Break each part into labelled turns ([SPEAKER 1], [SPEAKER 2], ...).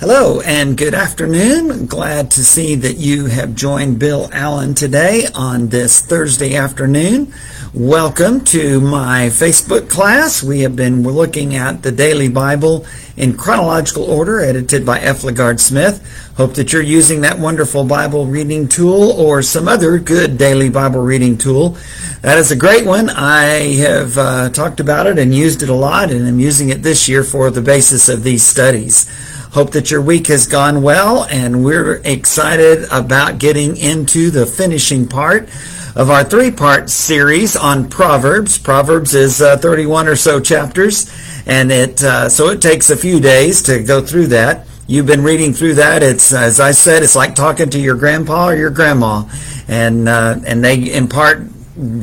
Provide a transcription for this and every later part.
[SPEAKER 1] Hello and good afternoon. Glad to see that you have joined Bill Allen today on this Thursday afternoon. Welcome to my Facebook class. We have been looking at the Daily Bible in chronological order, edited by F. LaGard Smith. Hope that you're using that wonderful Bible reading tool or some other good daily Bible reading tool. That is a great one. I have uh, talked about it and used it a lot, and I'm using it this year for the basis of these studies. Hope that your week has gone well, and we're excited about getting into the finishing part of our three part series on Proverbs. Proverbs is uh, 31 or so chapters, and it uh, so it takes a few days to go through that. You've been reading through that. It's as I said, it's like talking to your grandpa or your grandma, and uh, and they impart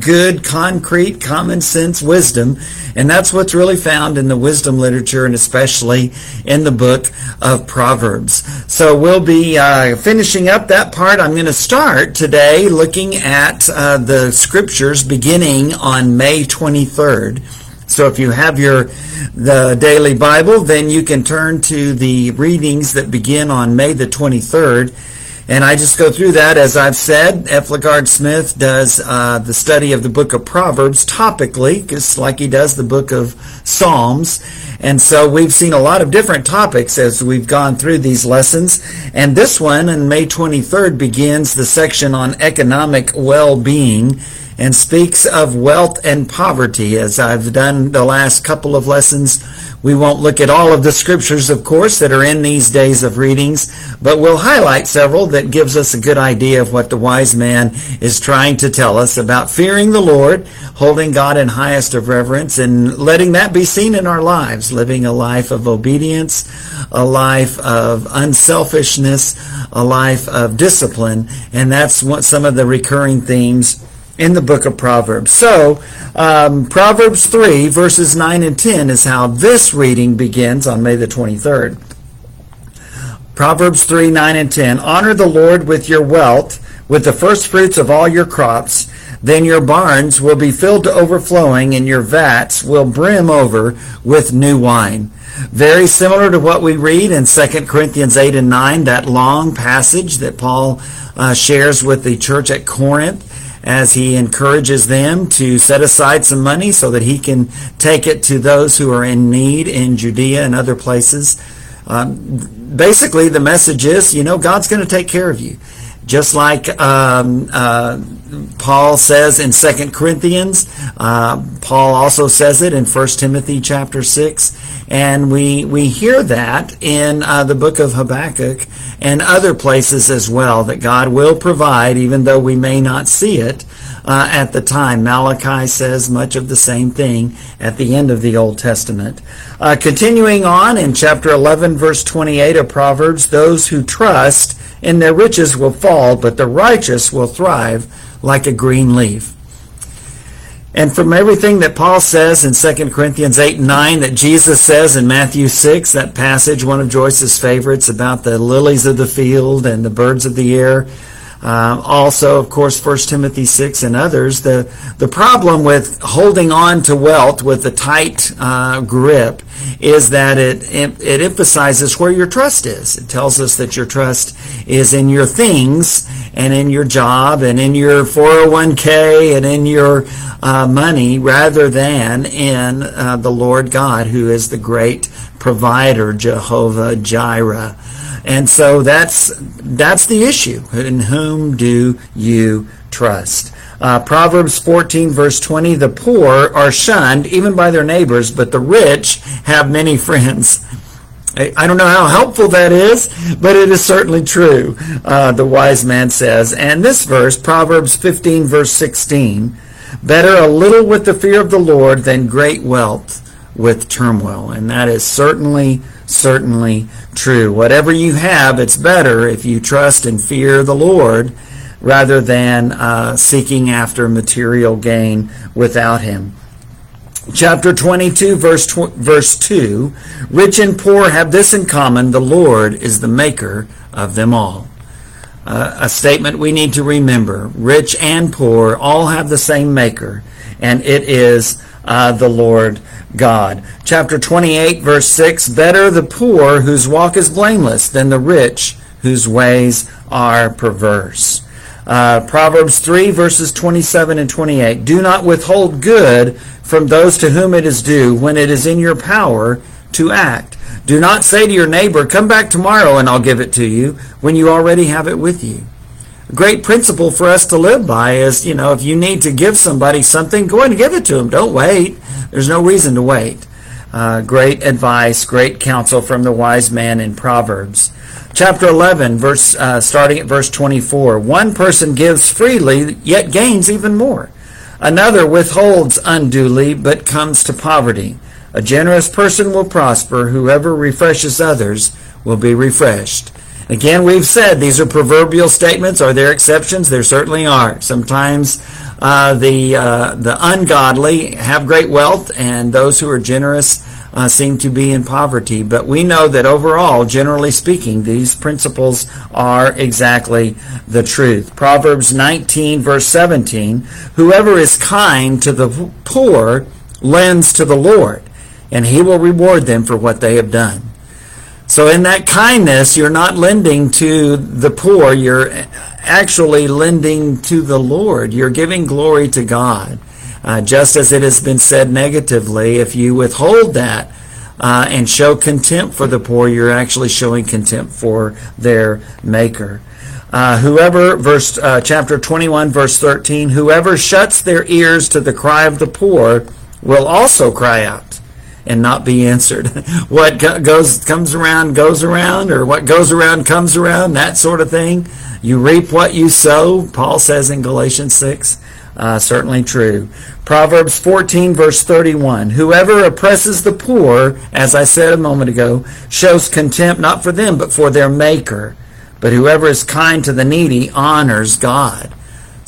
[SPEAKER 1] good, concrete, common sense wisdom. And that's what's really found in the wisdom literature and especially in the book of Proverbs. So we'll be uh, finishing up that part. I'm going to start today looking at uh, the scriptures beginning on May 23rd. So if you have your the daily Bible, then you can turn to the readings that begin on May the 23rd and I just go through that, as I've said. F. LaGard Smith does uh, the study of the book of Proverbs topically, just like he does the book of Psalms. And so we've seen a lot of different topics as we've gone through these lessons. And this one, on May 23rd, begins the section on economic well-being and speaks of wealth and poverty. As I've done the last couple of lessons, we won't look at all of the scriptures, of course, that are in these days of readings, but we'll highlight several that gives us a good idea of what the wise man is trying to tell us about fearing the Lord, holding God in highest of reverence, and letting that be seen in our lives, living a life of obedience, a life of unselfishness, a life of discipline, and that's what some of the recurring themes in the book of Proverbs. So, um, Proverbs 3, verses 9 and 10 is how this reading begins on May the 23rd. Proverbs 3, 9 and 10. Honor the Lord with your wealth, with the first fruits of all your crops. Then your barns will be filled to overflowing, and your vats will brim over with new wine. Very similar to what we read in 2 Corinthians 8 and 9, that long passage that Paul uh, shares with the church at Corinth as he encourages them to set aside some money so that he can take it to those who are in need in Judea and other places. Um, basically, the message is, you know, God's going to take care of you. Just like um, uh, Paul says in Second Corinthians, uh, Paul also says it in First Timothy chapter 6, and we, we hear that in uh, the book of Habakkuk and other places as well, that God will provide even though we may not see it uh, at the time. Malachi says much of the same thing at the end of the Old Testament. Uh, continuing on in chapter 11, verse 28 of Proverbs, those who trust in their riches will fall, but the righteous will thrive like a green leaf. And from everything that Paul says in 2 Corinthians 8 and 9, that Jesus says in Matthew 6, that passage, one of Joyce's favorites, about the lilies of the field and the birds of the air, uh, also, of course, 1 Timothy 6 and others, the, the problem with holding on to wealth with a tight uh, grip is that it, it, it emphasizes where your trust is. It tells us that your trust is in your things and in your job and in your 401k and in your uh, money rather than in uh, the Lord God who is the great provider, Jehovah Jireh. And so that's that's the issue. In whom do you trust? Uh, Proverbs 14, verse 20, the poor are shunned even by their neighbors, but the rich have many friends. I don't know how helpful that is, but it is certainly true, uh, the wise man says. And this verse, Proverbs 15, verse 16, better a little with the fear of the Lord than great wealth with turmoil. And that is certainly certainly true. Whatever you have, it's better if you trust and fear the Lord rather than uh, seeking after material gain without Him. Chapter 22, verse, tw- verse 2 Rich and poor have this in common the Lord is the maker of them all. Uh, a statement we need to remember. Rich and poor all have the same maker, and it is uh, the Lord God. Chapter 28, verse 6 Better the poor whose walk is blameless than the rich whose ways are perverse. Uh, Proverbs 3, verses 27 and 28. Do not withhold good from those to whom it is due when it is in your power to act. Do not say to your neighbor, Come back tomorrow and I'll give it to you, when you already have it with you. Great principle for us to live by is, you know, if you need to give somebody something, go and give it to them. Don't wait. There's no reason to wait. Uh, great advice, great counsel from the wise man in Proverbs. Chapter 11, verse, uh, starting at verse 24. One person gives freely, yet gains even more. Another withholds unduly, but comes to poverty. A generous person will prosper. Whoever refreshes others will be refreshed. Again, we've said these are proverbial statements. Are there exceptions? There certainly are. Sometimes uh, the uh, the ungodly have great wealth, and those who are generous uh, seem to be in poverty. But we know that overall, generally speaking, these principles are exactly the truth. Proverbs 19, verse 17: Whoever is kind to the poor lends to the Lord and he will reward them for what they have done. So in that kindness, you're not lending to the poor, you're actually lending to the Lord. You're giving glory to God. Uh, just as it has been said negatively, if you withhold that uh, and show contempt for the poor, you're actually showing contempt for their Maker. Uh, whoever, verse uh, chapter 21, verse 13, whoever shuts their ears to the cry of the poor will also cry out and not be answered. what goes comes around goes around, or what goes around comes around, that sort of thing. You reap what you sow, Paul says in Galatians 6. Uh, certainly true. Proverbs 14, verse 31. Whoever oppresses the poor, as I said a moment ago, shows contempt not for them, but for their Maker. But whoever is kind to the needy honors God.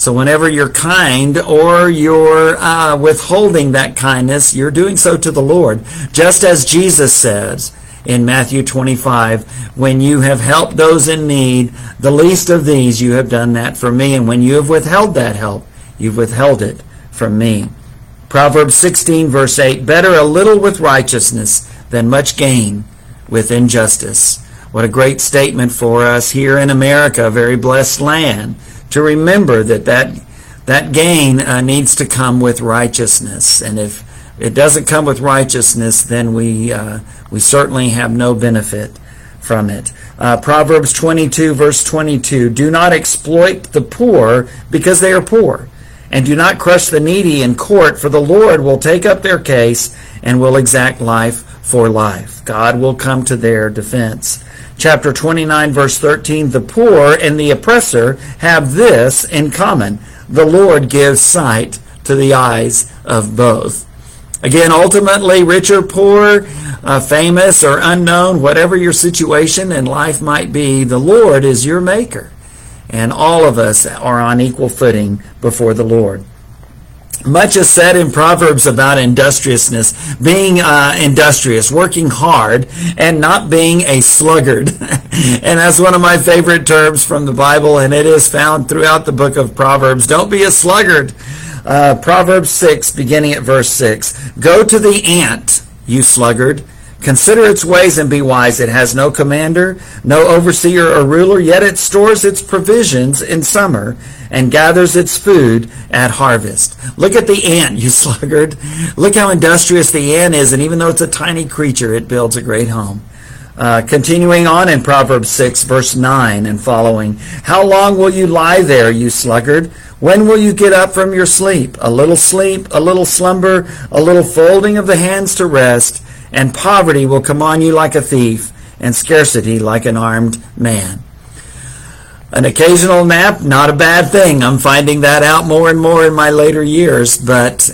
[SPEAKER 1] So whenever you're kind or you're uh, withholding that kindness, you're doing so to the Lord. Just as Jesus says in Matthew 25, when you have helped those in need, the least of these, you have done that for me. And when you have withheld that help, you've withheld it from me. Proverbs 16, verse 8, better a little with righteousness than much gain with injustice. What a great statement for us here in America, a very blessed land to remember that that, that gain uh, needs to come with righteousness. And if it doesn't come with righteousness, then we, uh, we certainly have no benefit from it. Uh, Proverbs 22, verse 22 Do not exploit the poor because they are poor, and do not crush the needy in court, for the Lord will take up their case and will exact life for life. God will come to their defense chapter 29, verse 13, the poor and the oppressor have this in common. The Lord gives sight to the eyes of both. Again, ultimately, rich or poor, uh, famous or unknown, whatever your situation in life might be, the Lord is your maker. And all of us are on equal footing before the Lord. Much is said in Proverbs about industriousness, being uh, industrious, working hard, and not being a sluggard. and that's one of my favorite terms from the Bible, and it is found throughout the book of Proverbs. Don't be a sluggard. Uh, Proverbs 6, beginning at verse 6. Go to the ant, you sluggard. Consider its ways and be wise. It has no commander, no overseer or ruler, yet it stores its provisions in summer and gathers its food at harvest. Look at the ant, you sluggard. Look how industrious the ant is, and even though it's a tiny creature, it builds a great home. Uh, continuing on in Proverbs 6, verse 9 and following. How long will you lie there, you sluggard? When will you get up from your sleep? A little sleep, a little slumber, a little folding of the hands to rest, and poverty will come on you like a thief, and scarcity like an armed man. An occasional nap, not a bad thing. I'm finding that out more and more in my later years, but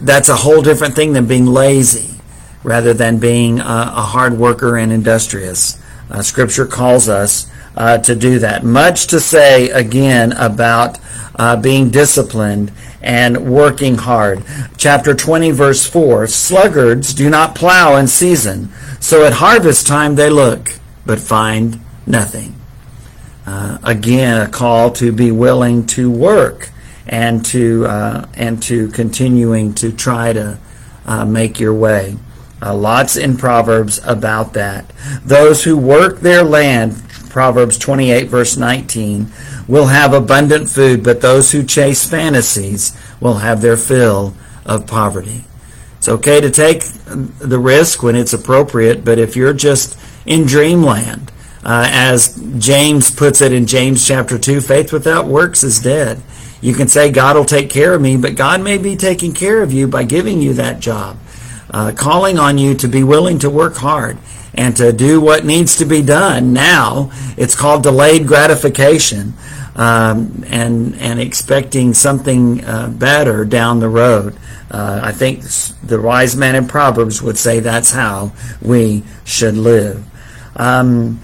[SPEAKER 1] that's a whole different thing than being lazy rather than being a, hard worker and industrious. Uh, scripture calls us uh, to do that. Much to say again about uh, being disciplined and working hard. Chapter 20, verse 4 Sluggards do not plow in season, so at harvest time they look, but find nothing. Uh, again, a call to be willing to work and to uh, and to continuing to try to uh, make your way. Uh, lots in Proverbs about that. Those who work their land, Proverbs 28, verse 19, will have abundant food, but those who chase fantasies will have their fill of poverty. It's okay to take the risk when it's appropriate, but if you're just in dreamland, uh, as James puts it in James chapter 2, faith without works is dead. You can say, God will take care of me, but God may be taking care of you by giving you that job, uh, calling on you to be willing to work hard and to do what needs to be done now. It's called delayed gratification. Um, and and expecting something uh, better down the road. Uh, I think the wise man in Proverbs would say that's how we should live. Um,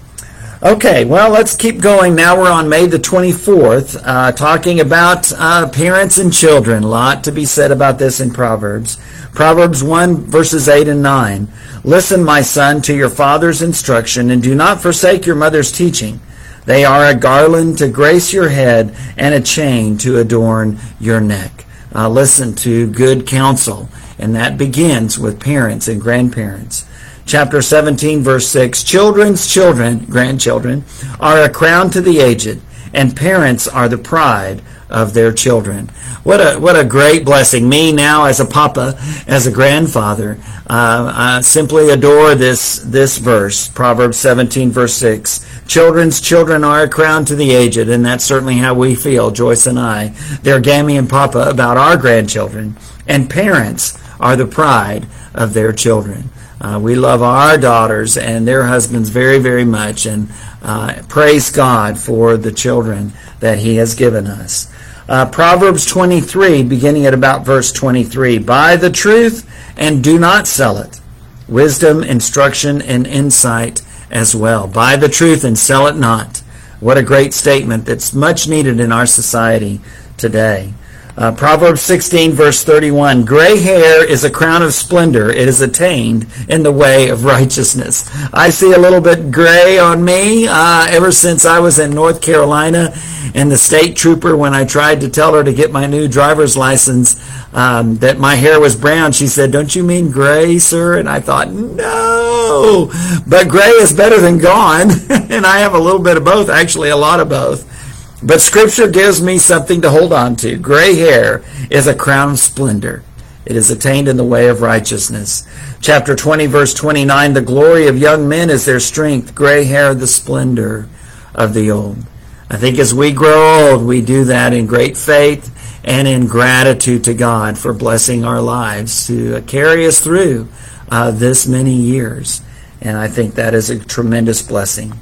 [SPEAKER 1] Okay, well, let's keep going. Now we're on May the 24th, uh, talking about uh, parents and children. A lot to be said about this in Proverbs. Proverbs 1, verses 8 and 9. Listen, my son, to your father's instruction, and do not forsake your mother's teaching. They are a garland to grace your head and a chain to adorn your neck. Uh, listen to good counsel, and that begins with parents and grandparents chapter 17, verse 6 Children's children, grandchildren, are a crown to the aged, and parents are the pride of their children. What a what a great blessing! Me now as a papa, as a grandfather, uh, I simply adore this this verse, Proverbs 17, verse 6. Children's children are a crown to the aged, and that's certainly how we feel, Joyce and I, their Gammy and Papa, about our grandchildren. And parents are the pride of their children. Uh, we love our daughters and their husbands very, very much, and uh, praise God for the children that He has given us. Uh, Proverbs 23, beginning at about verse 23 Buy the truth and do not sell it. Wisdom, instruction, and insight as well. Buy the truth and sell it not. What a great statement that's much needed in our society today. Uh, Proverbs 16, verse 31 Gray hair is a crown of splendor. It is attained in the way of righteousness. I see a little bit gray on me uh, ever since I was in North Carolina. And the state trooper, when I tried to tell her to get my new driver's license, um, that my hair was brown, she said, Don't you mean gray, sir? And I thought, No, but gray is better than gone. and I have a little bit of both, actually, a lot of both. But Scripture gives me something to hold on to. Gray hair is a crown of splendor. It is attained in the way of righteousness. Chapter 20, verse 29 The glory of young men is their strength, gray hair, the splendor of the old. I think as we grow old, we do that in great faith and in gratitude to God for blessing our lives to carry us through uh, this many years. And I think that is a tremendous blessing.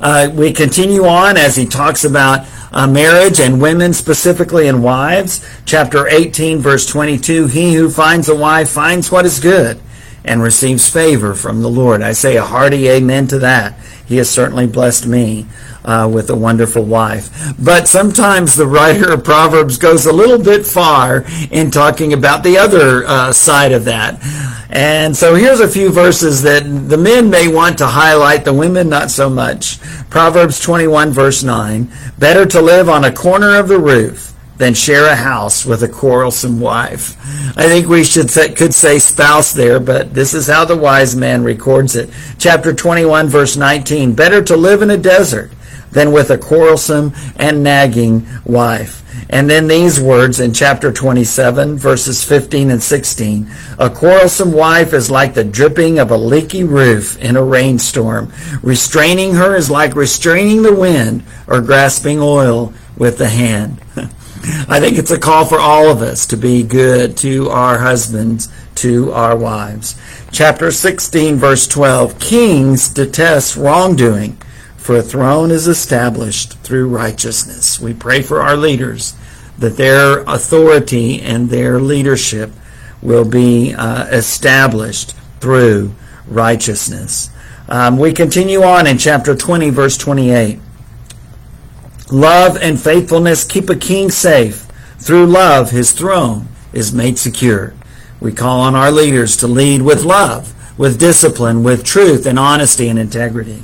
[SPEAKER 1] Uh, we continue on as he talks about uh, marriage and women specifically and wives. Chapter 18, verse 22 He who finds a wife finds what is good and receives favor from the Lord. I say a hearty amen to that. He has certainly blessed me uh, with a wonderful wife. But sometimes the writer of Proverbs goes a little bit far in talking about the other uh, side of that. And so here's a few verses that the men may want to highlight, the women not so much. Proverbs 21, verse 9 Better to live on a corner of the roof than share a house with a quarrelsome wife. I think we should could say spouse there, but this is how the wise man records it. Chapter 21, verse 19. Better to live in a desert than with a quarrelsome and nagging wife. And then these words in chapter 27, verses 15 and 16. A quarrelsome wife is like the dripping of a leaky roof in a rainstorm. Restraining her is like restraining the wind or grasping oil with the hand. I think it's a call for all of us to be good to our husbands, to our wives. Chapter 16, verse 12 Kings detest wrongdoing, for a throne is established through righteousness. We pray for our leaders that their authority and their leadership will be uh, established through righteousness. Um, we continue on in chapter 20, verse 28. Love and faithfulness keep a king safe. Through love, his throne is made secure. We call on our leaders to lead with love, with discipline, with truth and honesty and integrity.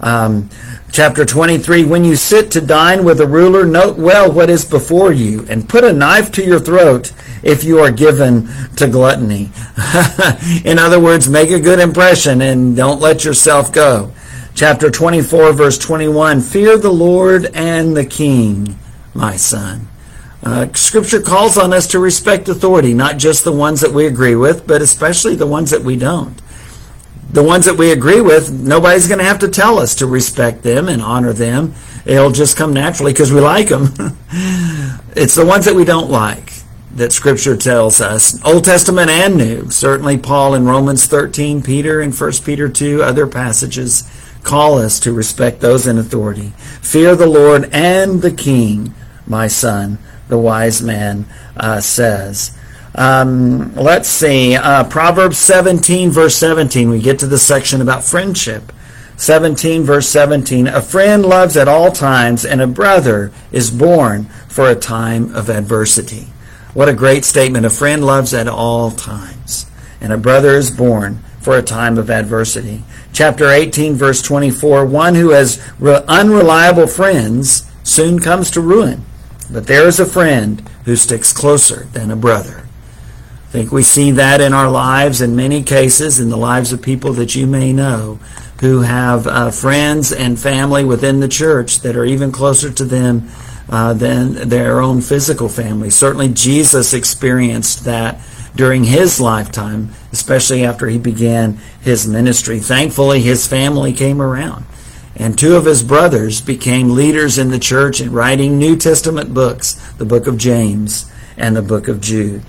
[SPEAKER 1] Um, chapter 23 When you sit to dine with a ruler, note well what is before you, and put a knife to your throat if you are given to gluttony. In other words, make a good impression and don't let yourself go. Chapter 24, verse 21 Fear the Lord and the King, my son. Uh, scripture calls on us to respect authority, not just the ones that we agree with, but especially the ones that we don't the ones that we agree with, nobody's going to have to tell us to respect them and honor them. It'll just come naturally because we like them. it's the ones that we don't like that Scripture tells us, Old Testament and New. Certainly, Paul in Romans 13, Peter in 1 Peter 2, other passages call us to respect those in authority. Fear the Lord and the King, my son, the wise man uh, says. Um, let's see. Uh, Proverbs 17, verse 17. We get to the section about friendship. 17, verse 17. A friend loves at all times, and a brother is born for a time of adversity. What a great statement. A friend loves at all times, and a brother is born for a time of adversity. Chapter 18, verse 24. One who has re- unreliable friends soon comes to ruin, but there is a friend who sticks closer than a brother. I think we see that in our lives in many cases, in the lives of people that you may know who have uh, friends and family within the church that are even closer to them uh, than their own physical family. Certainly, Jesus experienced that during his lifetime, especially after he began his ministry. Thankfully, his family came around. And two of his brothers became leaders in the church in writing New Testament books, the book of James and the book of Jude.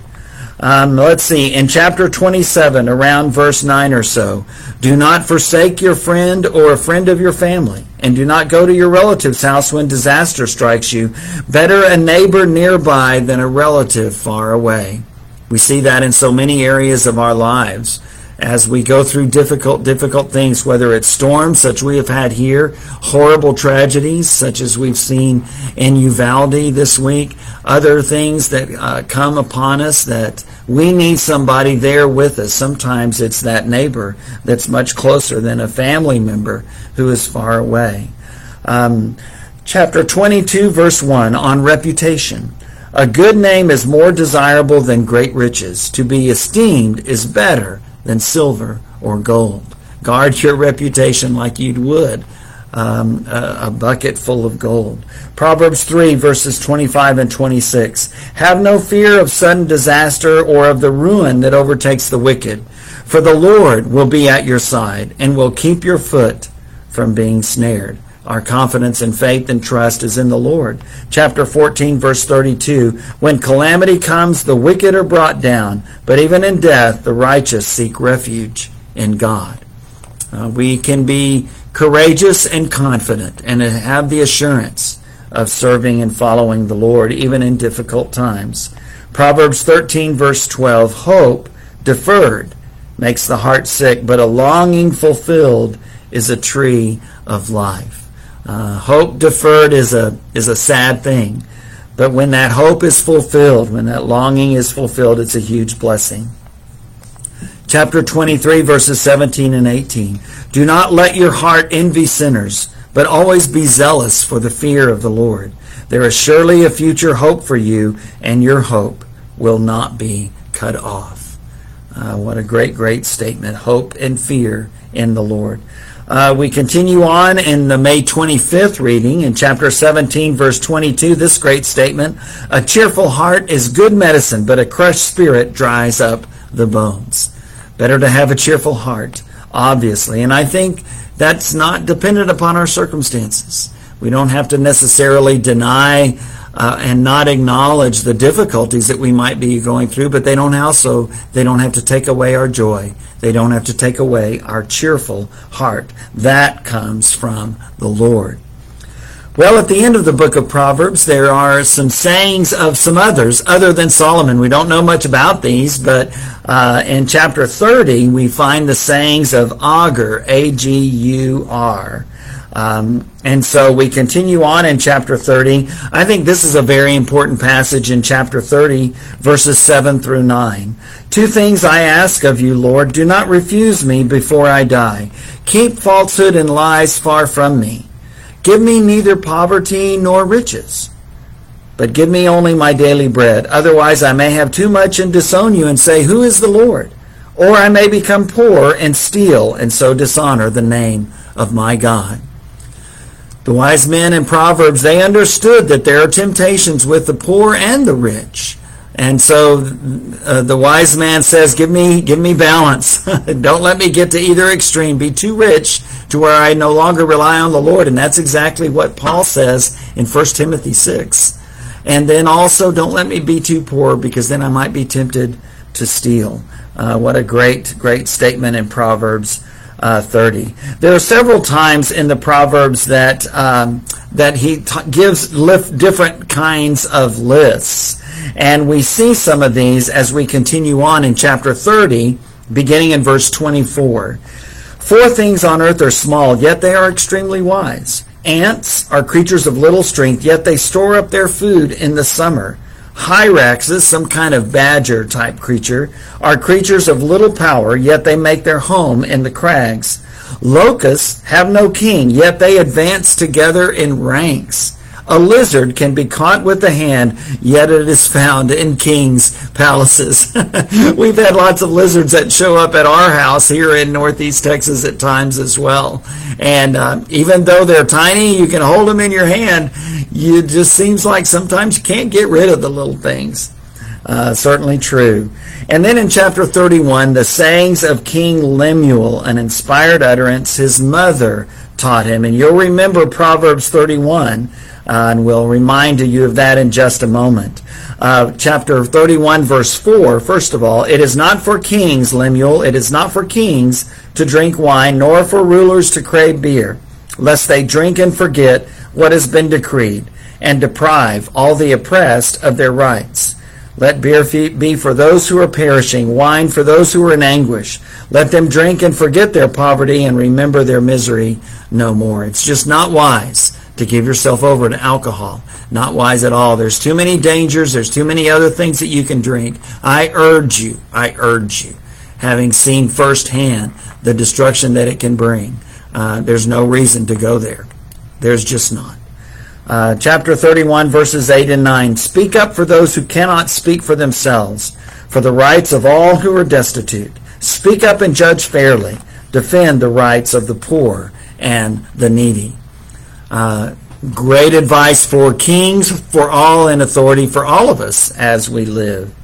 [SPEAKER 1] Um, let's see, in chapter 27, around verse 9 or so, do not forsake your friend or a friend of your family, and do not go to your relative's house when disaster strikes you. Better a neighbor nearby than a relative far away. We see that in so many areas of our lives as we go through difficult, difficult things, whether it's storms such we have had here, horrible tragedies such as we've seen in Uvalde this week, other things that uh, come upon us that we need somebody there with us. Sometimes it's that neighbor that's much closer than a family member who is far away. Um, chapter 22, verse 1 on reputation. A good name is more desirable than great riches. To be esteemed is better than silver or gold. Guard your reputation like you would um, a, a, bucket full of gold. Proverbs 3, verses 25 and 26. Have no fear of sudden disaster or of the ruin that overtakes the wicked, for the Lord will be at your side and will keep your foot from being snared. Our confidence and faith and trust is in the Lord. Chapter 14, verse 32. When calamity comes, the wicked are brought down, but even in death, the righteous seek refuge in God. Uh, we can be courageous and confident and have the assurance of serving and following the Lord, even in difficult times. Proverbs 13, verse 12. Hope deferred makes the heart sick, but a longing fulfilled is a tree of life. Uh, hope deferred is a is a sad thing, but when that hope is fulfilled, when that longing is fulfilled, it's a huge blessing. Chapter 23, verses 17 and 18. Do not let your heart envy sinners, but always be zealous for the fear of the Lord. There is surely a future hope for you, and your hope will not be cut off. Uh, what a great, great statement. Hope and fear in the Lord. Uh, we continue on in the May 25th reading in chapter 17, verse 22. This great statement A cheerful heart is good medicine, but a crushed spirit dries up the bones. Better to have a cheerful heart, obviously. And I think that's not dependent upon our circumstances. We don't have to necessarily deny uh, and not acknowledge the difficulties that we might be going through, but they don't also they don't have to take away our joy. They don't have to take away our cheerful heart. That comes from the Lord. Well, at the end of the book of Proverbs, there are some sayings of some others other than Solomon. We don't know much about these, but uh, in chapter 30, we find the sayings of Agur, A G U R. Um, and so we continue on in chapter 30. I think this is a very important passage in chapter 30, verses 7 through 9. Two things I ask of you, Lord. Do not refuse me before I die. Keep falsehood and lies far from me. Give me neither poverty nor riches, but give me only my daily bread. Otherwise, I may have too much and disown you and say, Who is the Lord? Or I may become poor and steal and so dishonor the name of my God. The wise men in Proverbs, they understood that there are temptations with the poor and the rich. And so uh, the wise man says, give me, give me balance. Don't let me get to either extreme. Be too rich to where I no longer rely on the Lord. And that's exactly what Paul says in 1 Timothy 6. And then also don't let me be too poor because then I might be tempted to steal. Uh, what a great, great statement in Proverbs uh, 30. There are several times in the Proverbs that um, that he t- gives different kinds of lists, and we see some of these as we continue on in chapter 30, beginning in verse 24. Four things on earth are small, yet they are extremely wise. Ants are creatures of little strength, yet they store up their food in the summer. Hyraxes, some kind of badger type creature, are creatures of little power, yet they make their home in the crags. Locusts have no king, yet they advance together in ranks. A lizard can be caught with the hand, yet it is found in kings' palaces. We've had lots of lizards that show up at our house here in Northeast Texas at times as well. And uh, even though they're tiny, you can hold them in your hand. It just seems like sometimes you can't get rid of the little things. Uh, certainly true. And then in chapter 31, the sayings of King Lemuel, an inspired utterance his mother taught him. And you'll remember Proverbs 31 uh, and we'll remind you of that in just a moment. Uh, chapter 31, verse 4, first of all, it is not for kings, Lemuel, it is not for kings to drink wine, nor for rulers to crave beer, lest they drink and forget what has been decreed, and deprive all the oppressed of their rights. Let beer be for those who are perishing, wine for those who are in anguish. Let them drink and forget their poverty and remember their misery no more. It's just not wise to give yourself over to alcohol. Not wise at all. There's too many dangers. There's too many other things that you can drink. I urge you, I urge you, having seen firsthand the destruction that it can bring, uh, there's no reason to go there. There's just not. Uh, chapter 31, verses 8 and 9. Speak up for those who cannot speak for themselves, for the rights of all who are destitute. Speak up and judge fairly. Defend the rights of the poor and the needy. Uh, great advice for kings, for all in authority, for all of us as we live.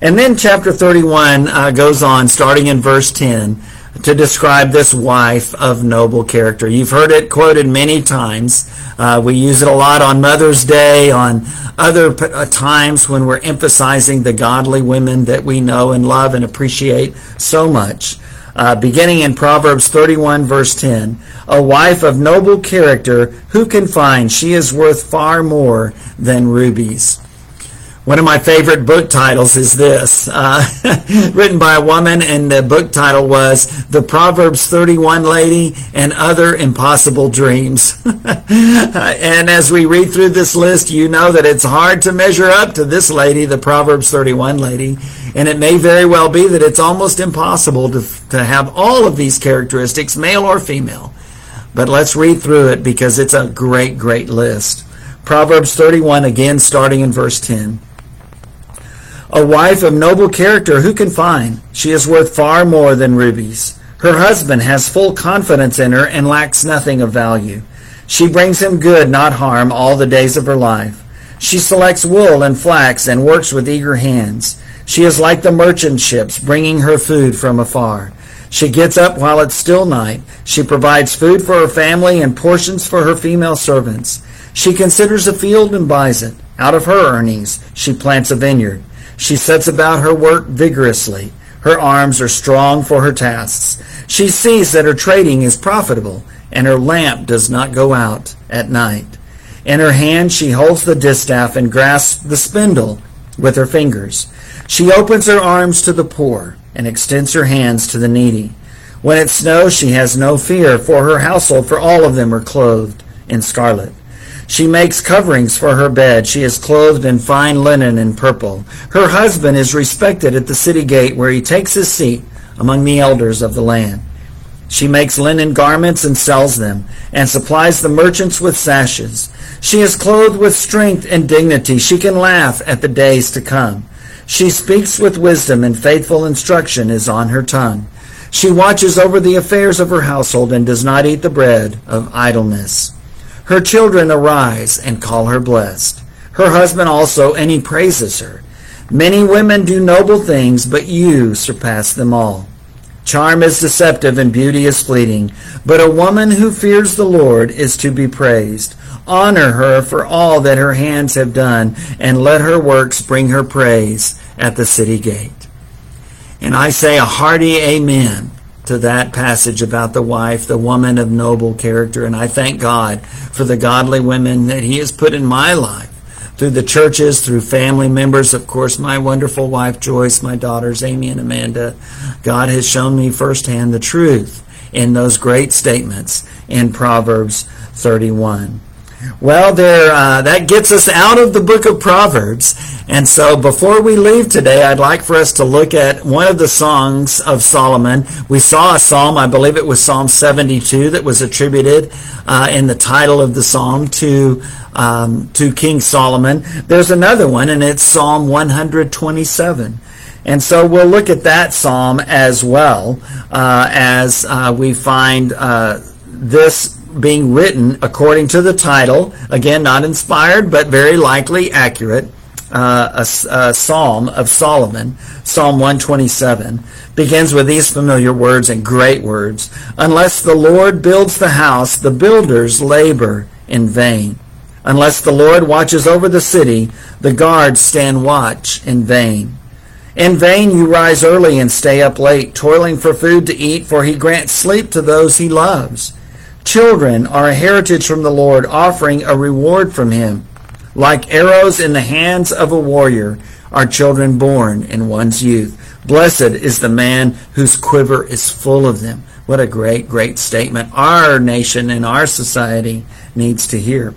[SPEAKER 1] And then chapter 31 uh, goes on, starting in verse 10, to describe this wife of noble character. You've heard it quoted many times. Uh, we use it a lot on Mother's Day, on other p- uh, times when we're emphasizing the godly women that we know and love and appreciate so much uh, beginning in Proverbs 31, verse 10. A wife of noble character, who can find? She is worth far more than rubies. One of my favorite book titles is this, uh, written by a woman, and the book title was The Proverbs 31 Lady and Other Impossible Dreams. and as we read through this list, you know that it's hard to measure up to this lady, the Proverbs 31 lady, and it may very well be that it's almost impossible to, to have all of these characteristics, male or female. But let's read through it because it's a great, great list. Proverbs 31, again starting in verse 10. A wife of noble character who can find? She is worth far more than rubies. Her husband has full confidence in her and lacks nothing of value. She brings him good, not harm, all the days of her life. She selects wool and flax and works with eager hands. She is like the merchant ships, bringing her food from afar. She gets up while it's still night. She provides food for her family and portions for her female servants. She considers a field and buys it. Out of her earnings, she plants a vineyard. She sets about her work vigorously. Her arms are strong for her tasks. She sees that her trading is profitable, and her lamp does not go out at night. In her hand she holds the distaff and grasps the spindle with her fingers. She opens her arms to the poor and extends her hands to the needy. When it snows, she has no fear for her household, for all of them are clothed in scarlet. She makes coverings for her bed. She is clothed in fine linen and purple. Her husband is respected at the city gate where he takes his seat among the elders of the land. She makes linen garments and sells them, and supplies the merchants with sashes. She is clothed with strength and dignity. She can laugh at the days to come. She speaks with wisdom, and faithful instruction is on her tongue. She watches over the affairs of her household and does not eat the bread of idleness. Her children arise and call her blessed. Her husband also, and he praises her. Many women do noble things, but you surpass them all. Charm is deceptive and beauty is fleeting, but a woman who fears the Lord is to be praised. Honor her for all that her hands have done, and let her works bring her praise at the city gate. And I say a hearty amen to that passage about the wife, the woman of noble character. And I thank God for the godly women that He has put in my life through the churches, through family members, of course, my wonderful wife Joyce, my daughters Amy and Amanda. God has shown me firsthand the truth in those great statements in Proverbs 31. Well, there uh, that gets us out of the book of Proverbs. And so before we leave today, I'd like for us to look at one of the songs of Solomon. We saw a psalm, I believe it was Psalm 72, that was attributed uh, in the title of the psalm to um, to King Solomon. There's another one, and it's Psalm 127. And so we'll look at that psalm as well uh, as uh, we find uh, this being written according to the title. Again, not inspired, but very likely accurate. Uh, a, a, psalm of Solomon, Psalm 127, begins with these familiar words and great words. Unless the Lord builds the house, the builders labor in vain. Unless the Lord watches over the city, the guards stand watch in vain. In vain you rise early and stay up late, toiling for food to eat, for he grants sleep to those he loves. Children are a heritage from the Lord, offering a reward from him. Like arrows in the hands of a warrior are children born in one's youth. Blessed is the man whose quiver is full of them. What a great, great statement our nation and our society needs to hear.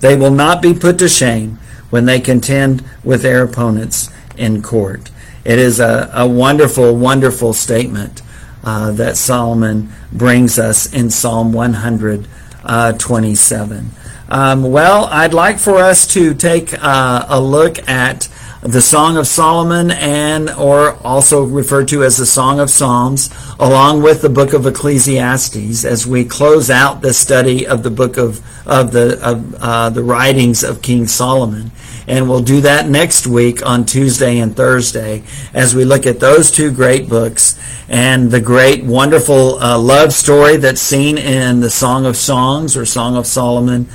[SPEAKER 1] They will not be put to shame when they contend with their opponents in court. It is a, a wonderful, wonderful statement uh, that Solomon brings us in Psalm 127. Um, well, I'd like for us to take uh, a look at the Song of Solomon and or also referred to as the Song of Psalms along with the book of Ecclesiastes as we close out the study of the book of of the of uh, the writings of King Solomon and we'll do that next week on Tuesday and Thursday as we look at those two great books and the great, wonderful uh, love story that's seen in the Song of Songs or Song of Solomon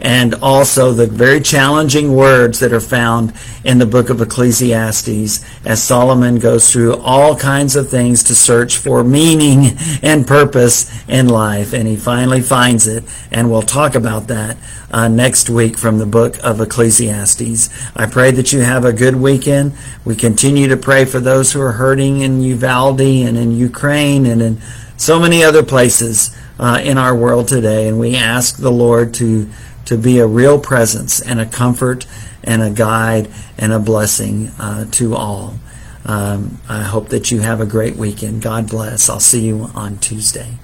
[SPEAKER 1] and also the very challenging words that are found in the book of Ecclesiastes as Solomon goes through all kinds of things to search for meaning and purpose in life. And he finally finds it. And we'll talk about that uh, next week from the book of Ecclesiastes. I pray that you have a good weekend. We continue to pray for those who are hurting in Uvalde and in Ukraine and in so many other places uh, in our world today. And we ask the Lord to to be a real presence and a comfort and a guide and a blessing uh, to all. Um, I hope that you have a great weekend. God bless. I'll see you on Tuesday.